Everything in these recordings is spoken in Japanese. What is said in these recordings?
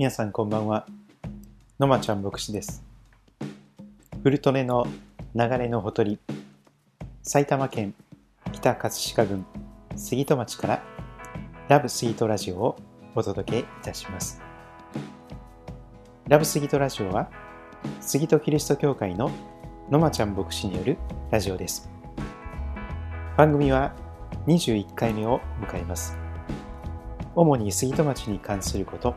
皆さんこんばんは。のまちゃん牧師です。フルトネの流れのほとり、埼玉県北葛飾郡杉戸町からラブスギートラジオをお届けいたします。ラブスギートラジオは杉戸キリスト教会ののまちゃん牧師によるラジオです。番組は21回目を迎えます。主に杉戸町に関すること、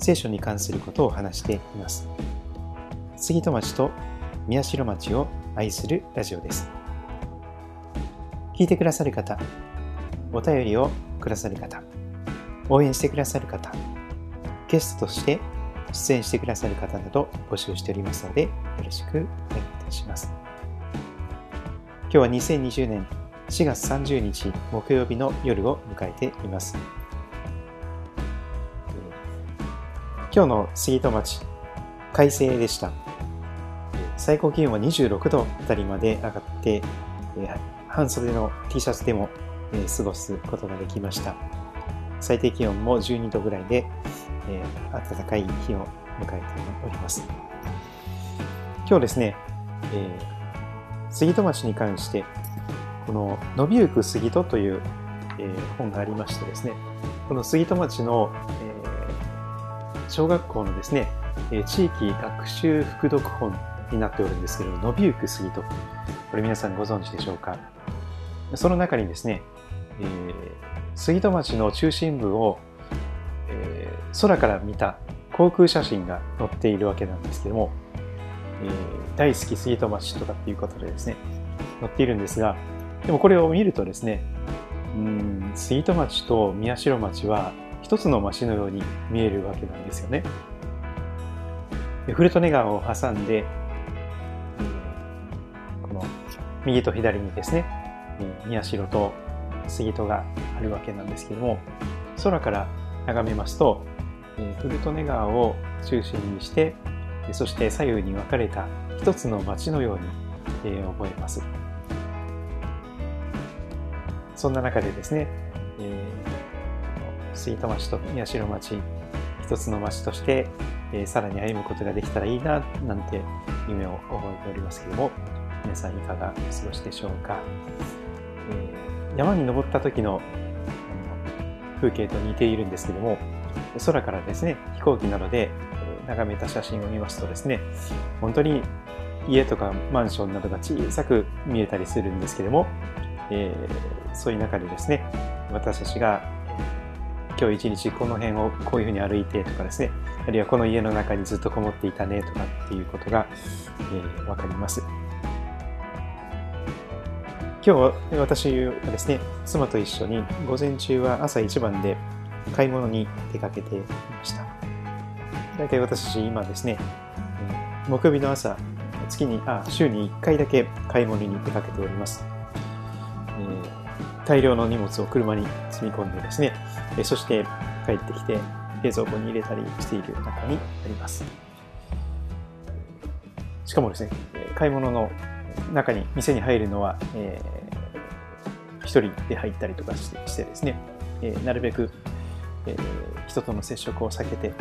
聖書に関することを話しています。杉戸町と宮代町を愛するラジオです。聞いてくださる方、お便りをくださる方、応援してくださる方、ゲストとして出演してくださる方など募集しておりますので、よろしくお願いいたします。今日は2020年4月30日木曜日の夜を迎えています。今日の杉戸町、快晴でした。最高気温は26度あたりまで上がって、半袖の T シャツでも過ごすことができました。最低気温も12度ぐらいで、暖かい日を迎えております。今日ですね、杉戸町に関して、この「伸びゆく杉戸」という、本がありましてですね、この杉戸町の、え、小学校のですね、地域学習副読本になっておるんですけれど、伸びゆく杉戸。これ皆さんご存知でしょうか？その中にですね、えー、杉戸町の中心部を、えー、空から見た航空写真が載っているわけなんですけども、えー、大好き杉戸町とかっていうことでですね、載っているんですが、でもこれを見るとですね、うん杉戸町と宮代町は一つの町のように見えるわけなんですよね。古利根川を挟んで、この右と左にですね、宮代と杉戸があるわけなんですけども、空から眺めますと、古利根川を中心にして、そして左右に分かれた一つの町のように思えます。そんな中でですね、ー、杉戸町と宮代町、一つの町として、えー、さらに歩むことができたらいいな、なんて夢を覚えておりますけども、皆さんいかがお過ごしでしょうか。えー、山に登った時の風景と似ているんですけども、空からですね、飛行機などで眺めた写真を見ますとですね、本当に家とかマンションなどが小さく見えたりするんですけども、えー、そういう中でですね、私たちが今日一日この辺をこういうふうに歩いてとかですね、あるいはこの家の中にずっとこもっていたねとかっていうことが、えー、わかります。今日私はですね、妻と一緒に午前中は朝一番で買い物に出かけていました。大体私今ですね、木曜日の朝、月に、あ、週に1回だけ買い物に出かけております。えー、大量の荷物を車に積み込んでですね、え、そして帰ってきて冷蔵庫に入れたりしている中にあります。しかもですね、買い物の中に店に入るのは、えー、一人で入ったりとかしてしてですね、えー、なるべく、えー、人との接触を避けて、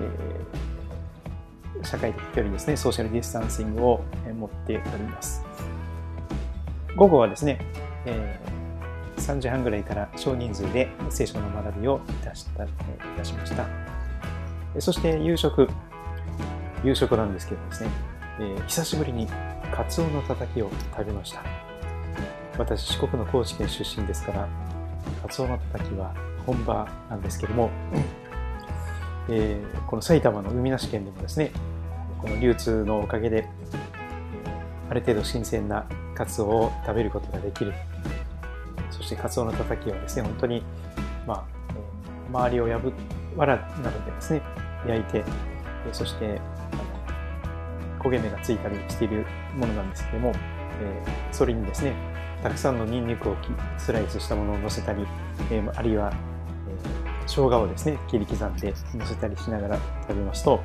えー、社会的距離ですね、ソーシャルディスタンシングを持っております。午後はですね、えー、3時半ぐらいから少人数で聖書の学びをいたしたいたしました。そして夕食、夕食なんですけどですね、えー、久しぶりにカツオのたたきを食べました。私、四国の高知県出身ですから、カツオのたたきは本場なんですけども、えー、この埼玉の海なし県でもですね、この流通のおかげで、ある程度新鮮なカツオを食べることができる。そしてカツオのたたきはですね、本当に、まあ、周りを破っ、藁などでですね、焼いて、そして、焦げ目がついたりしているものなんですけども、え、それにですね、たくさんのニンニクをスライスしたものを乗せたり、え、あるいは、えー、生姜をですね、切り刻んで乗せたりしながら食べますと、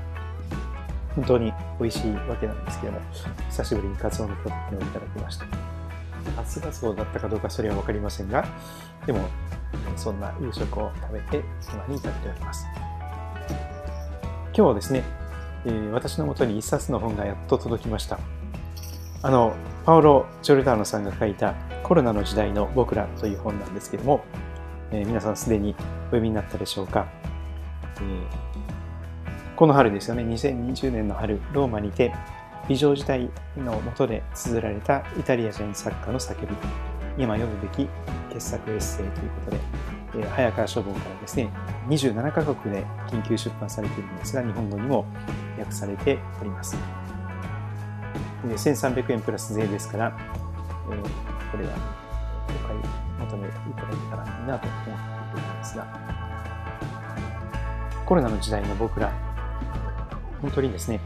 本当に美味しいわけなんですけども、久しぶりにカツオのたたきをいただきました。初ガツオだったかどうかそれはわかりませんが、でも、そんな夕食を食べて今に至っております。今日はですね、えー、私のもとに一冊の本がやっと届きました。あの、パオロ・ジョルダーノさんが書いたコロナの時代の僕らという本なんですけども、えー、皆さんすでにお読みになったでしょうか。えー、この春ですよね、2020年の春、ローマにて美女時代のもとで綴られたイタリア人作家の叫び、今読むべき傑作エッセイということで、えー、早川書房からですね、27カ国で緊急出版されているんですが、日本語にも訳されておりますで。1300円プラス税ですから、えー、これはお買い求めいただけたらいいなと思っているんですが、コロナの時代の僕ら、本当にですね、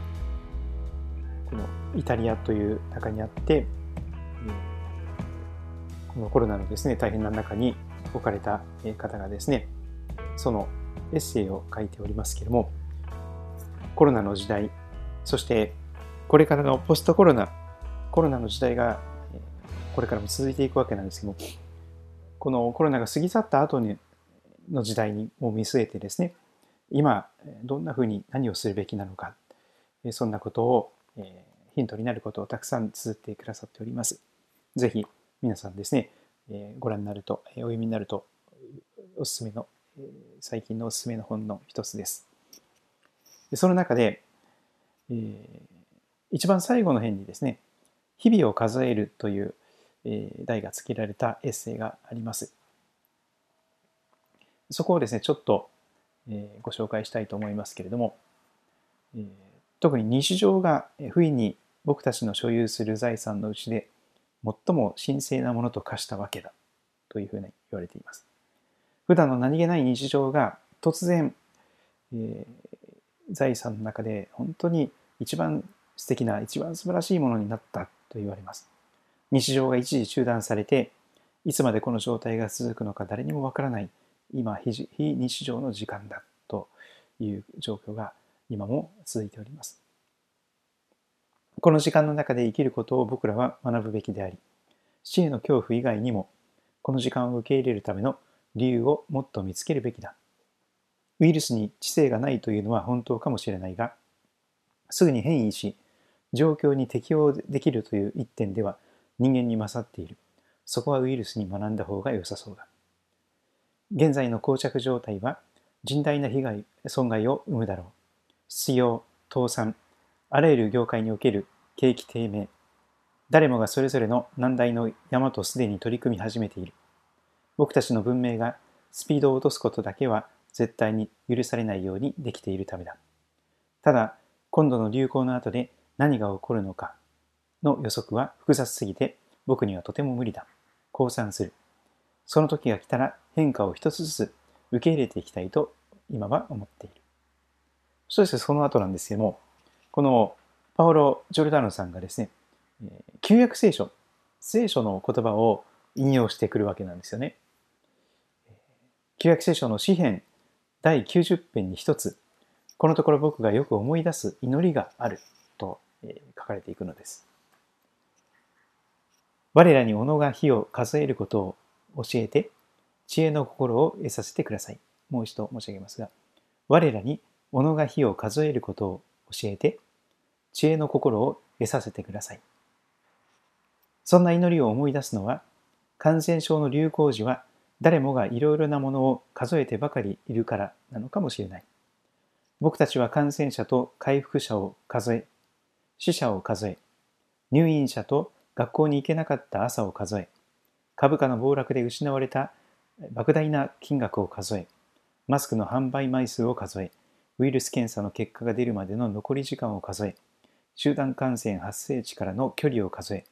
のイタリアという中にあって、このコロナのですね、大変な中に置かれた方がですね、そのエッセイを書いておりますけれども、コロナの時代、そしてこれからのポストコロナ、コロナの時代がこれからも続いていくわけなんですけども、このコロナが過ぎ去った後にの時代にも見据えてですね、今どんなふうに何をするべきなのか、そんなことをヒントになることをたくさん綴ってくださっております。ぜひ皆さんですね、ご覧になると、お読みになるとおすすめの、最近のおすすめの本の一つです。その中で、えー、一番最後の辺にですね、日々を数えるという、え、題が付けられたエッセイがあります。そこをですね、ちょっと、え、ご紹介したいと思いますけれども、えー、特に日常が不意に僕たちの所有する財産のうちで最も神聖なものと化したわけだというふうに言われています。普段の何気ない日常が突然、えー、財産の中で本当に一番素敵な一番素晴らしいものになったと言われます。日常が一時中断されていつまでこの状態が続くのか誰にもわからない今非日常の時間だという状況が今も続いております。この時間の中で生きることを僕らは学ぶべきであり、死への恐怖以外にも、この時間を受け入れるための理由をもっと見つけるべきだ。ウイルスに知性がないというのは本当かもしれないが、すぐに変異し、状況に適応できるという一点では人間に勝っている。そこはウイルスに学んだ方が良さそうだ。現在の膠着状態は甚大な被害、損害を生むだろう。失業、倒産、あらゆる業界における景気低迷、誰もがそれぞれの難題の山とすでに取り組み始めている。僕たちの文明がスピードを落とすことだけは絶対に許されないようにできているためだ。ただ、今度の流行の後で何が起こるのかの予測は複雑すぎて僕にはとても無理だ。降参する。その時が来たら変化を一つずつ受け入れていきたいと今は思っている。そしてその後なんですけども、このパオロ・ジョルダーノさんがですね、旧約聖書、聖書の言葉を引用してくるわけなんですよね。旧約聖書の詩篇第90編に一つ、このところ僕がよく思い出す祈りがあると書かれていくのです。我らに己が火を数えることを教えて、知恵の心を得させてください。もう一度申し上げますが、我らに己が火を数えることを教えて、知恵の心を得させてください。そんな祈りを思い出すのは、感染症の流行時は誰もがいろいろなものを数えてばかりいるからなのかもしれない。僕たちは感染者と回復者を数え、死者を数え、入院者と学校に行けなかった朝を数え、株価の暴落で失われた莫大な金額を数え、マスクの販売枚数を数え、ウイルス検査の結果が出るまでの残り時間を数え、集団感染発生地からの距離を数え、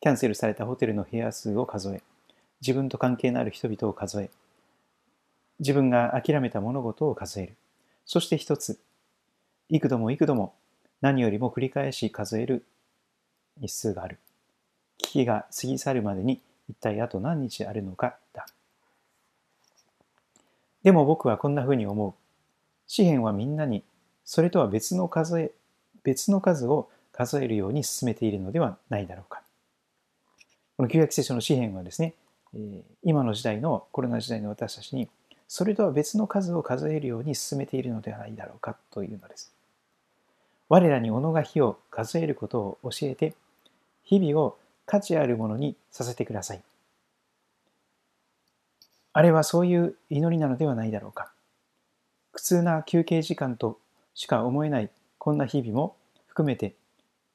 キャンセルされたホテルの部屋数を数え、自分と関係のある人々を数え、自分が諦めた物事を数える。そして一つ、幾度も幾度も何よりも繰り返し数える日数がある。危機が過ぎ去るまでに一体あと何日あるのかだ。でも僕はこんなふうに思う。詩篇はみんなにそれとは別の数え、別の数を数えるように進めているのではないだろうか。この旧約聖書の詩篇はですね、今の時代のコロナ時代の私たちにそれとは別の数を数えるように進めているのではないだろうかというのです。我らに己が日を数えることを教えて、日々を価値あるものにさせてください。あれはそういう祈りなのではないだろうか。苦痛な休憩時間としか思えないこんな日々も含めて、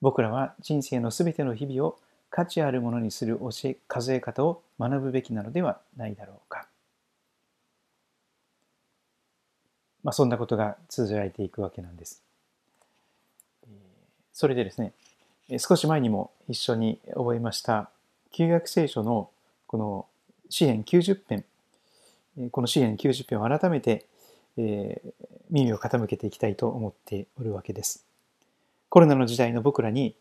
僕らは人生のすべての日々を価値あるものにする教え、数え方を学ぶべきなのではないだろうか。まあ、そんなことが通じられていくわけなんです。それでですね、少し前にも一緒に覚えました旧約聖書のこの詩篇90編この詩篇90編を改めて、えー、耳を傾けていきたいと思っておるわけです。コロナの時代の僕らに、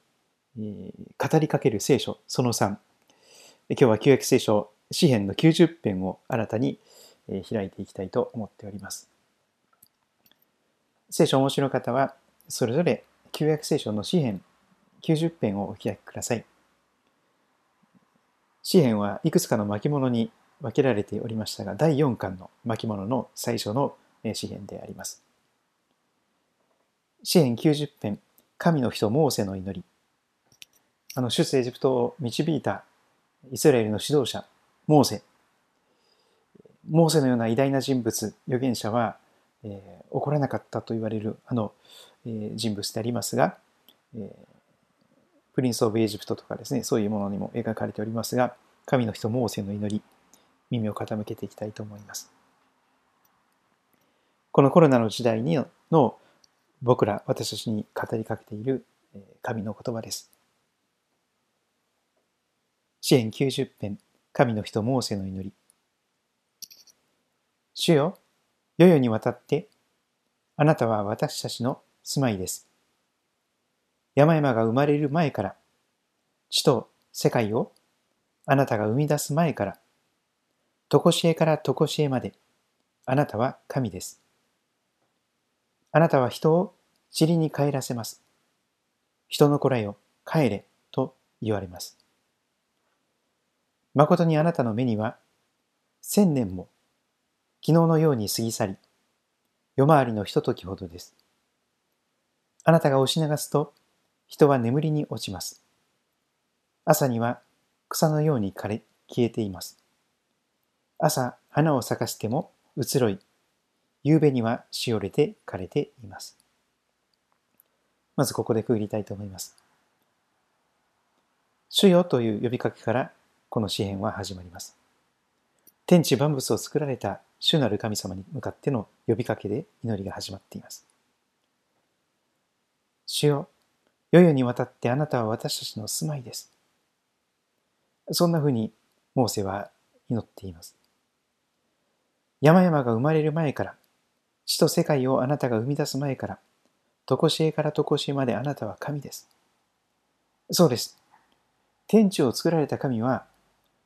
えー、語りかける聖書その3。今日は旧約聖書詩篇の90編を新たに、えー、開いていきたいと思っております。聖書をお持ちの方はそれぞれ旧約聖書の詩篇90編をお開きください。詩篇はいくつかの巻物に分けられておりましたが、第4巻の巻物の最初の詩篇であります。詩篇90編、神の人モーセの祈り。あの、出エジプトを導いたイスラエルの指導者、モーセ。モーセのような偉大な人物、預言者は、えー、怒らなかったと言われるあの、えー、人物でありますが、えー、プリンス・オブ・エジプトとかですね、そういうものにも描かれておりますが、神の人モーセの祈り、耳を傾けていきたいと思います。このコロナの時代にの僕ら、私たちに語りかけている神の言葉です。支援90編、神の人モーセの祈り。主よ、世々にわたって、あなたは私たちの住まいです。山々が生まれる前から、地と世界をあなたが生み出す前から、とこしえからとこしえまで、あなたは神です。あなたは人を塵に帰らせます。人の子らよ、帰れ、と言われます。誠にあなたの目には、千年も、昨日のように過ぎ去り、夜回りのひとときほどです。あなたが押し流すと、人は眠りに落ちます。朝には草のように枯れ消えています。朝、花を咲かしても移ろい、夕べにはしおれて枯れています。まずここで区切りたいと思います。主よという呼びかけからこの詩篇は始まります。天地万物を作られた主なる神様に向かっての呼びかけで祈りが始まっています。主よ、世々にわたってあなたは私たちの住まいです。そんなふうにモーセは祈っています。山々が生まれる前から、地と世界をあなたが生み出す前から、とこしえからとこしえまであなたは神です。そうです。天地を作られた神は、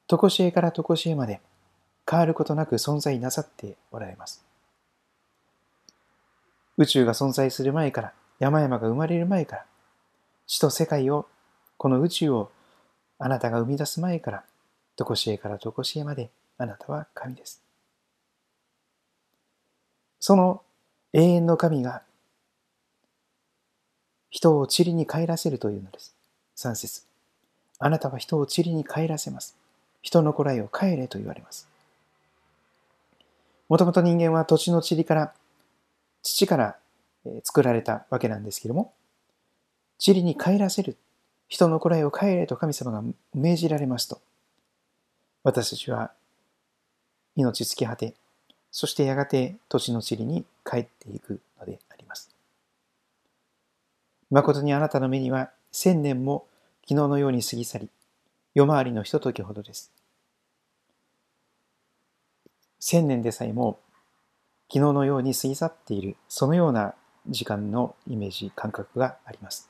とこしえからとこしえまで変わることなく存在なさっておられます。宇宙が存在する前から、山々が生まれる前から、地と世界を、この宇宙をあなたが生み出す前から、とこしえからとこしえまであなたは神です。その永遠の神が人を塵に帰らせるというのです。3節あなたは人を塵に帰らせます。人の子らよ帰れと言われます。もともと人間は土地の塵から、土から作られたわけなんですけれども、塵に帰らせる、人の子らよ帰れと神様が命じられますと、私たちは命尽き果て、そしてやがて土地の塵に帰っていくのであります。誠にあなたの目には千年も昨日のように過ぎ去り、夜回りのひとときほどです。千年でさえも昨日のように過ぎ去っている、そのような時間のイメージ、感覚があります。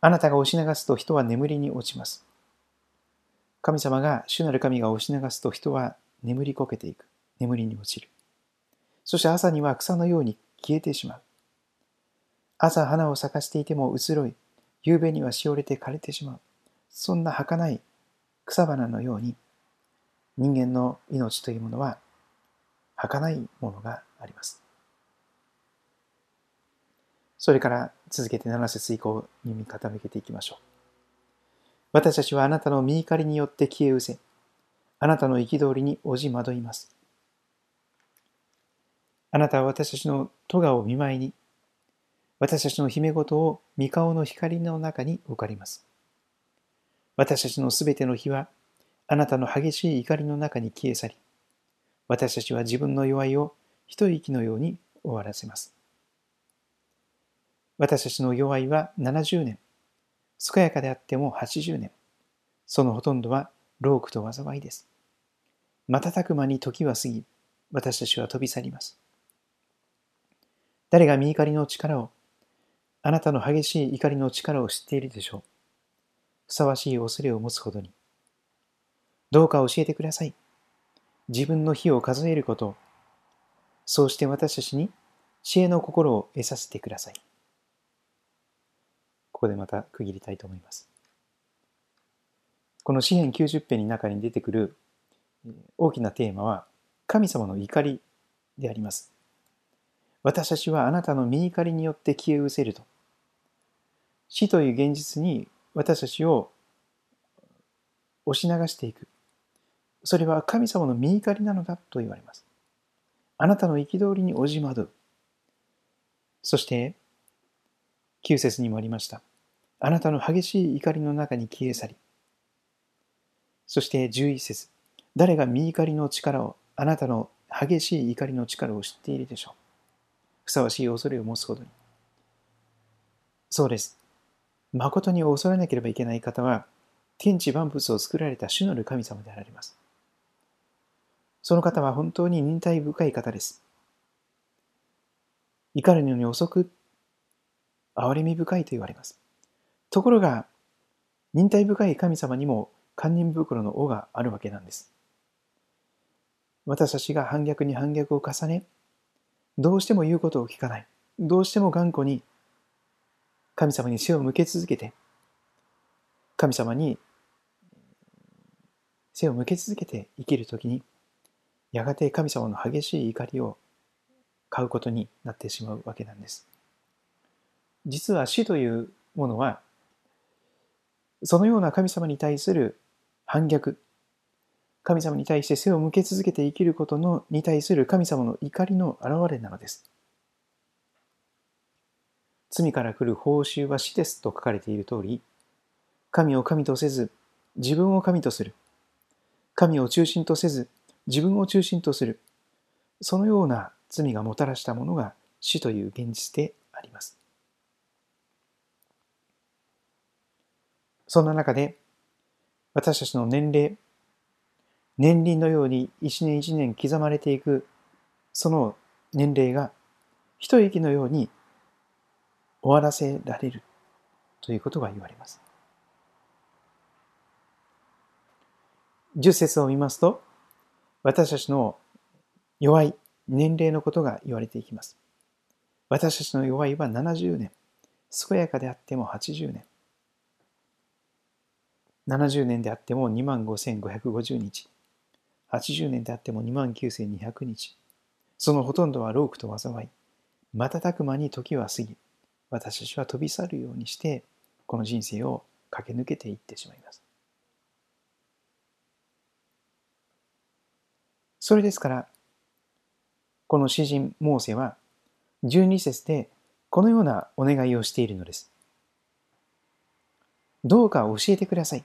あなたが押し流すと人は眠りに落ちます。神様が、主なる神が押し流すと人は眠りこけていく。眠りに落ちる。そして朝には草のように消えてしまう。朝花を咲かしていても移ろい、夕べにはしおれて枯れてしまう。そんな儚い草花のように、人間の命というものは儚いものがあります。それから続けて7節以降に見傾けていきましょう。私たちはあなたの見怒りによって消え失せ、あなたの憤りにおじ惑います。あなたは私たちの咎を見舞いに、私たちの姫事を御顔の光の中に置かれます。私たちのすべての日は、あなたの激しい怒りの中に消え去り、私たちは自分の弱いを一息のように終わらせます。私たちの弱いは70年、健やかであっても80年、そのほとんどは労苦と災いです。瞬く間に時は過ぎ、私たちは飛び去ります。誰が身怒りの力を、あなたの激しい怒りの力を知っているでしょう。ふさわしい恐れを持つほどに。どうか教えてください。自分の火を数えることを、そうして私たちに知恵の心を得させてください。ここでまた区切りたいと思います。この詩篇90編の中に出てくる大きなテーマは神様の怒りであります。私たちはあなたの身怒りによって消え失せると。死という現実に私たちを押し流していく。それは神様の身怒りなのだと言われます。あなたの憤りにおじまう。そして、9節にもありました。あなたの激しい怒りの中に消え去り。そして11節誰が身怒りの力を、あなたの激しい怒りの力を知っているでしょう。ふさわしい恐れを持つほどに。そうです。誠に恐れなければいけない方は、天地万物を作られた主なる神様であられます。その方は本当に忍耐深い方です。怒るのに遅く、憐れみ深いと言われます。ところが、忍耐深い神様にも堪忍袋の尾があるわけなんです。私たちが反逆に反逆を重ね、どうしても言うことを聞かない。どうしても頑固に神様に背を向け続けて、神様に背を向け続けて生きるときに、やがて神様の激しい怒りを買うことになってしまうわけなんです。実は死というものは、そのような神様に対する反逆、神様に対して背を向け続けて生きることのに対する神様の怒りの表れなのです。罪から来る報酬は死ですと書かれている通り、神を神とせず、自分を神とする。神を中心とせず、自分を中心とする。そのような罪がもたらしたものが死という現実であります。そんな中で、私たちの年齢、年輪のように一年一年刻まれていくその年齢が一息のように終わらせられるということが言われます。十節を見ますと私たちの弱い年齢のことが言われていきます。私たちの弱いは70年、健やかであっても80年、70年であっても2万5550日、80年であっても2万9200日。そのほとんどはロークと災い。瞬く間に時は過ぎ、私たちは飛び去るようにして、この人生を駆け抜けていってしまいます。それですから、この詩人モーセは、12節でこのようなお願いをしているのです。どうか教えてください。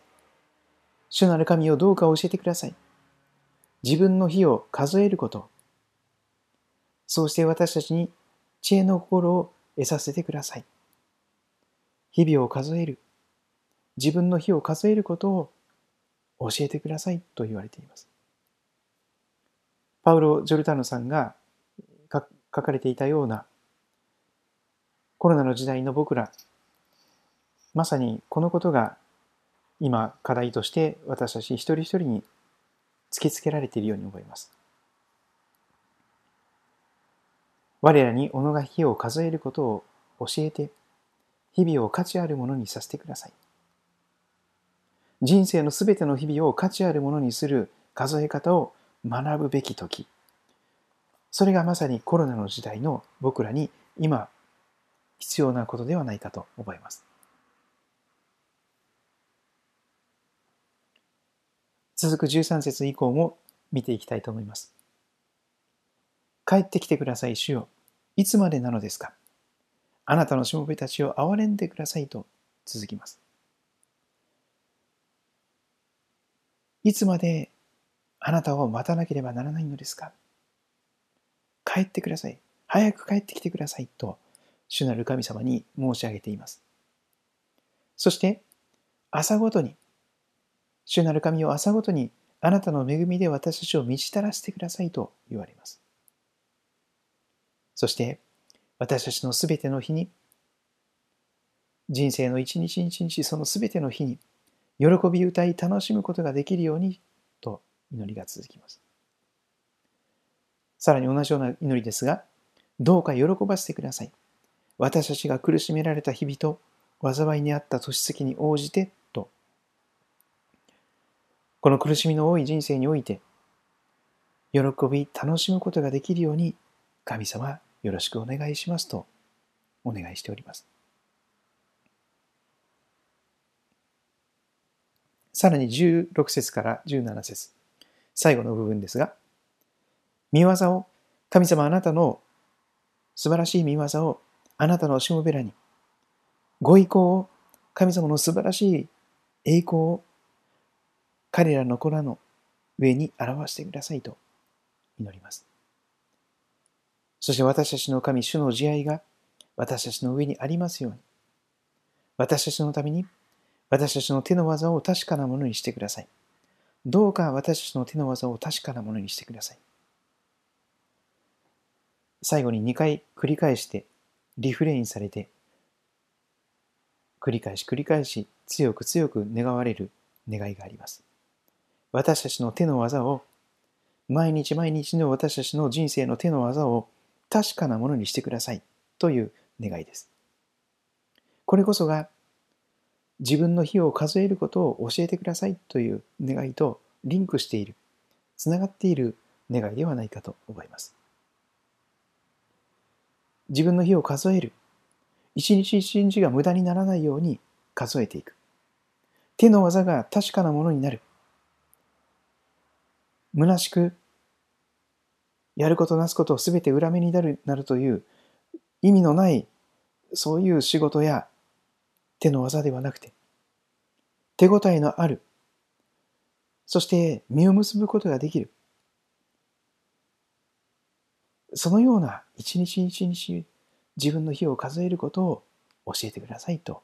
主なる神をどうか教えてください。自分の日を数えること。そうして私たちに知恵の心を得させてください。日々を数える。自分の日を数えることを教えてくださいと言われています。パウロ・ジョルタノさんが書かれていたようなコロナの時代の僕ら、まさにこのことが今課題として私たち一人一人に突きつけられているように思います。我らに己が日を数えることを教えて、日々を価値あるものにさせてください。人生のすべての日々を価値あるものにする数え方を学ぶべき時それがまさにコロナの時代の僕らに今必要なことではないかと思います。続く13節以降も見ていきたいと思います。帰ってきてください、主よ。いつまでなのですかあなたのしもべたちを憐れんでくださいと続きます。いつまであなたを待たなければならないのですか帰ってください。早く帰ってきてくださいと、主なる神様に申し上げています。そして、朝ごとに、主なる神を朝ごとに、あなたの恵みで私たちを満ち足らせてくださいと言われます。そして、私たちのすべての日に、人生の一日一日そのすべての日に、喜び歌い楽しむことができるようにと祈りが続きます。さらに同じような祈りですが、どうか喜ばせてください。私たちが苦しめられた日々と災いにあった年月に応じて。この苦しみの多い人生において、喜び、楽しむことができるように、神様、よろしくお願いしますとお願いしております。さらに16節から17節最後の部分ですが、見業を、神様あなたの素晴らしい見業をあなたのしもべらに、ご意向を、神様の素晴らしい栄光を彼らの子らの上に表してくださいと祈ります。そして私たちの神、主の慈愛が私たちの上にありますように、私たちのために私たちの手の技を確かなものにしてください。どうか私たちの手の技を確かなものにしてください。最後に2回繰り返してリフレインされて繰り返し繰り返し強く強く願われる願いがあります。私たちの手の技を毎日毎日の私たちの人生の手の技を確かなものにしてくださいという願いです。これこそが自分の日を数えることを教えてくださいという願いとリンクしている、つながっている願いではないかと思います。自分の日を数える。一日一日が無駄にならないように数えていく。手の技が確かなものになる。虚しくやることなすことを全て裏目になるなるという意味のないそういう仕事や手の技ではなくて手応えのあるそして実を結ぶことができるそのような一日一日自分の日を数えることを教えてくださいと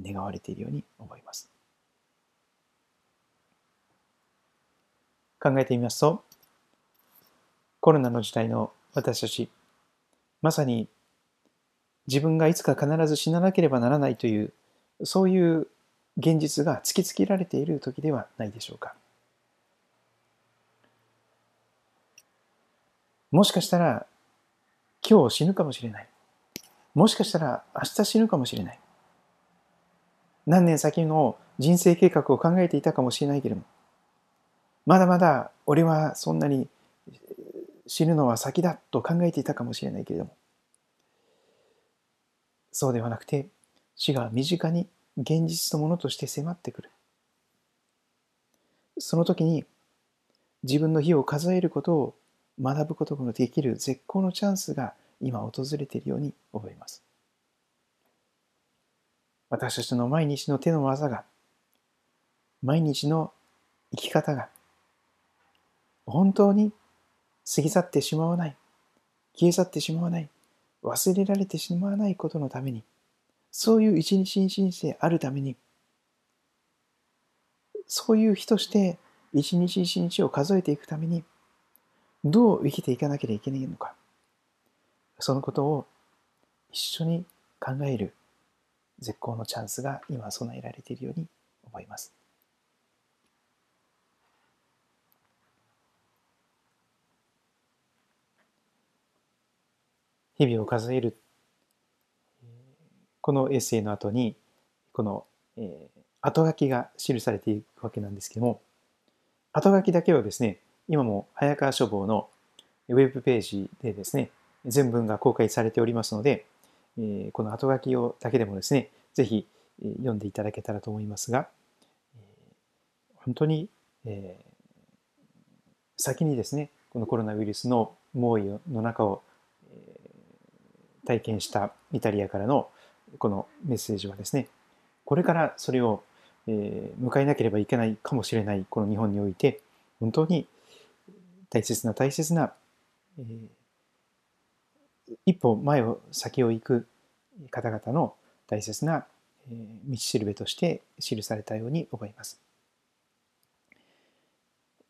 願われているように思います。考えてみますと、コロナの時代の私たち、まさに自分がいつか必ず死ななければならないという、そういう現実が突きつけられている時ではないでしょうか。もしかしたら今日死ぬかもしれない。もしかしたら明日死ぬかもしれない。何年先の人生計画を考えていたかもしれないけれども、まだまだ俺はそんなに死ぬのは先だと考えていたかもしれないけれども、そうではなくて、死が身近に現実のものとして迫ってくる。その時に自分の日を数えることを学ぶことのできる絶好のチャンスが今訪れているように思います。私たちの毎日の手の技が、毎日の生き方が、本当に過ぎ去ってしまわない、消え去ってしまわない、忘れられてしまわないことのために、そういう一日一日であるために、そういう日として一日一日を数えていくために、どう生きていかなければいけないのか、そのことを一緒に考える絶好のチャンスが今備えられているように思います。日々を数える。このエッセイの後にこの、え、後書きが記されていくわけなんですけども後書きだけはですね、今も早川書房のウェブページでですね、全文が公開されておりますので、えこの後書きをだけでもですね、ぜひ読んでいただけたらと思いますが、本当に、え先にですね、このコロナウイルスの猛威の中を体験したイタリアからのこのメッセージはですね、これからそれを迎えなければいけないかもしれないこの日本において、本当に大切な大切な、え、一歩前を先を行く方々の大切な、え、道しるべとして記されたように思います。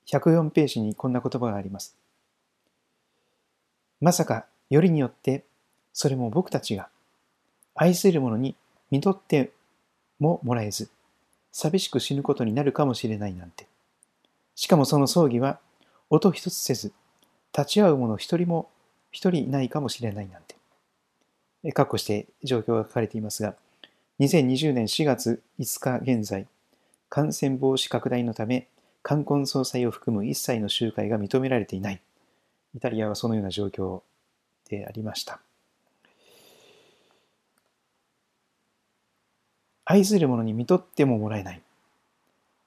104ページにこんな言葉があります。まさか、よりによって、それも僕たちが愛する者に見とってももらえず、寂しく死ぬことになるかもしれないなんて。しかもその葬儀は音一つせず、立ち会う者一人も一人いないかもしれないなんて。括弧して状況が書かれていますが、2020年4月5日現在、感染防止拡大のため、冠婚葬祭を含む一切の集会が認められていない。イタリアはそのような状況でありました。愛する者に見とってももらえない。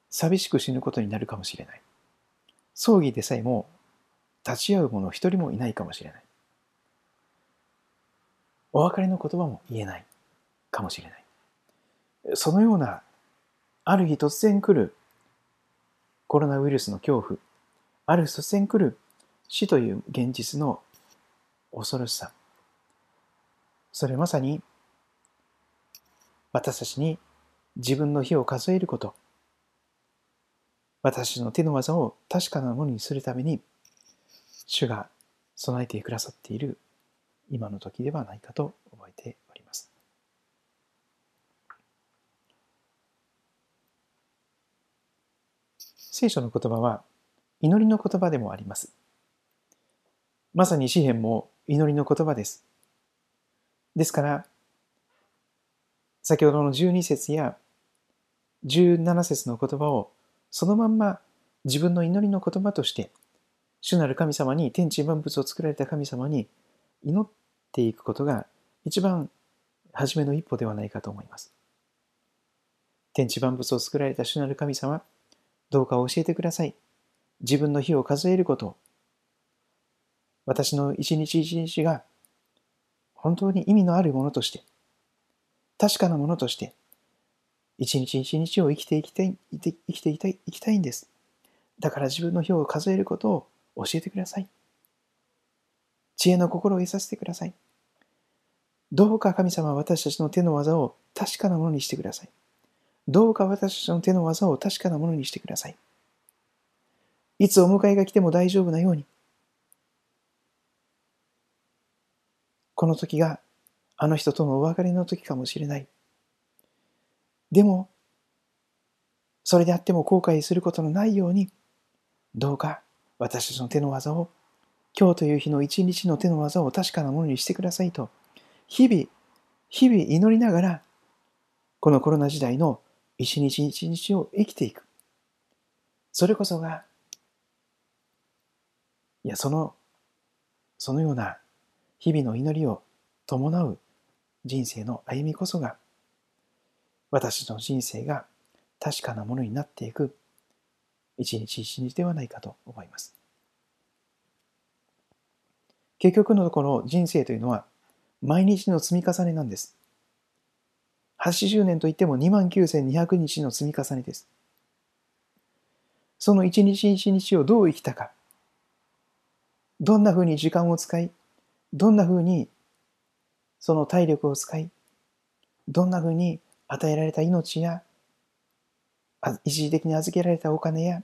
寂しく死ぬことになるかもしれない。葬儀でさえも立ち会う者一人もいないかもしれない。お別れの言葉も言えないかもしれない。そのような、ある日突然来るコロナウイルスの恐怖、ある日突然来る死という現実の恐ろしさ。それまさに私たちに自分の日を数えること、私の手の技を確かなものにするために、主が備えてくださっている今の時ではないかと覚えております。聖書の言葉は祈りの言葉でもあります。まさに詩篇も祈りの言葉です。ですから、先ほどの12節や17節の言葉をそのまんま自分の祈りの言葉として、主なる神様に、天地万物を作られた神様に祈っていくことが一番初めの一歩ではないかと思います。天地万物を作られた主なる神様、どうか教えてください。自分の日を数えることを。私の一日一日が本当に意味のあるものとして、確かなものとして、一日一日を生きていきたい、生きていたい、生きたいんです。だから自分の日を数えることを教えてください。知恵の心を得させてください。どうか神様は私たちの手の技を確かなものにしてください。どうか私たちの手の技を確かなものにしてください。いつお迎えが来ても大丈夫なように。この時があの人とのお別れの時かもしれない。でも、それであっても後悔することのないように、どうか私たちの手の技を、今日という日の一日の手の技を確かなものにしてくださいと、日々、日々祈りながら、このコロナ時代の一日一日を生きていく。それこそが、いや、その、そのような日々の祈りを伴う人生の歩みこそが、私の人生が確かなものになっていく一日一日ではないかと思います。結局のところ人生というのは毎日の積み重ねなんです。80年といっても29,200日の積み重ねです。その一日一日をどう生きたか、どんなふうに時間を使い、どんなふうにその体力を使い、どんなふうに与えられた命や、一時的に預けられたお金や、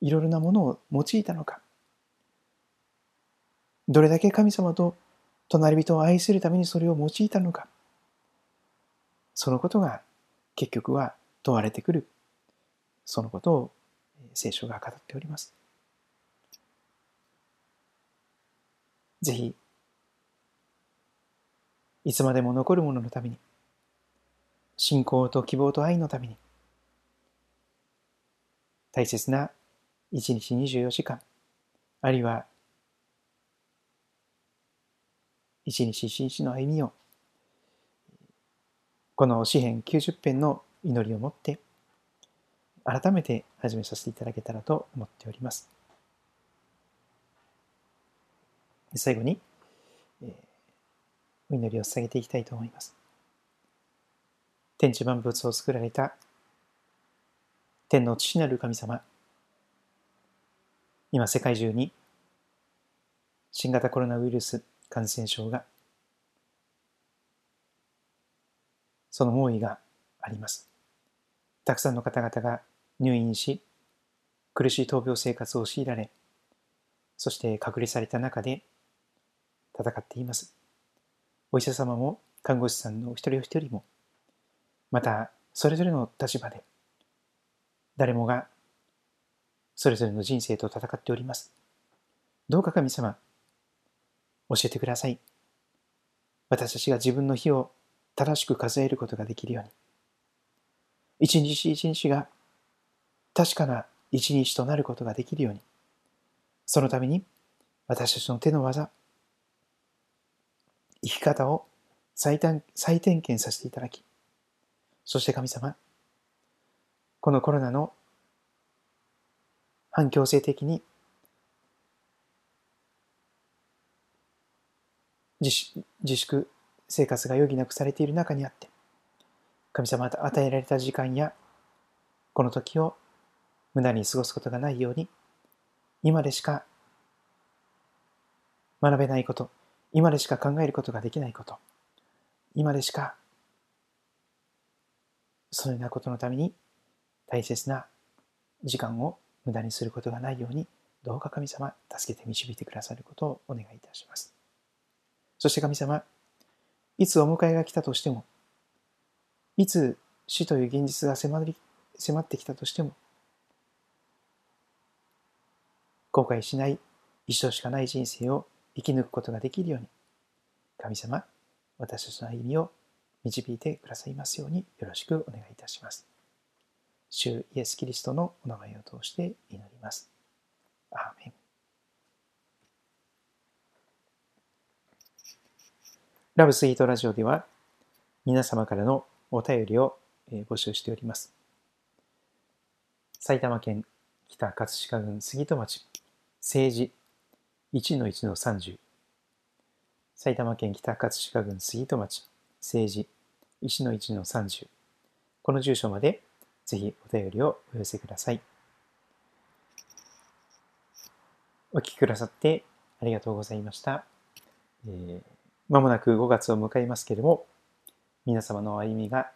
いろいろなものを用いたのか。どれだけ神様と隣人を愛するためにそれを用いたのか。そのことが結局は問われてくる。そのことを聖書が語っております。ぜひ、いつまでも残るもののために、信仰と希望と愛のために、大切な1日24時間、あるいは一日一日の歩みを、この詩篇90編の祈りを持って、改めて始めさせていただけたらと思っております。最後に、祈りを捧げていきたいと思います。天地万物を作られた天の父なる神様、今世界中に新型コロナウイルス感染症がその猛威があります。たくさんの方々が入院し、苦しい闘病生活を強いられ、そして隔離された中で戦っています。お医者様も看護師さんのお一人お一人も、またそれぞれの立場で、誰もがそれぞれの人生と戦っております。どうか神様、教えてください。私たちが自分の日を正しく数えることができるように。一日一日が確かな一日となることができるように。そのために私たちの手の技、生き方を再点再点検させていただき、そして神様、このコロナの反強制的に自粛生活が余儀なくされている中にあって、神様が与えられた時間やこの時を無駄に過ごすことがないように、今でしか学べないこと、今でしか考えることができないこと、今でしかそのようなことのために大切な時間を無駄にすることがないように、どうか神様、助けて導いてくださることをお願いいたします。そして神様、いつお迎えが来たとしても、いつ死という現実が迫り迫ってきたとしても、後悔しない一生しかない人生を生き抜くことができるように、神様、私たちの歩みを導いてくださいますようによろしくお願いいたします。主イエス・キリストのお名前を通して祈ります。アーメン。ラブスイートラジオでは皆様からのお便りを募集しております。埼玉県北葛飾郡杉戸町政治1-1-30埼玉県北葛飾郡杉戸町政治1-1-30この住所までぜひお便りをお寄せください。お聞きくださってありがとうございました。えーまもなく5月を迎えますけれども、皆様の歩みが、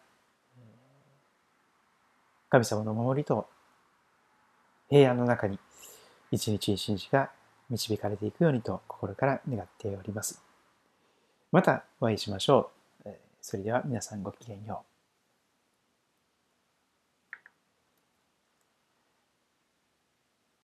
神様の守りと平安の中に一日一日が導かれていくようにと心から願っております。またお会いしましょう。それでは皆さんごきげんよう。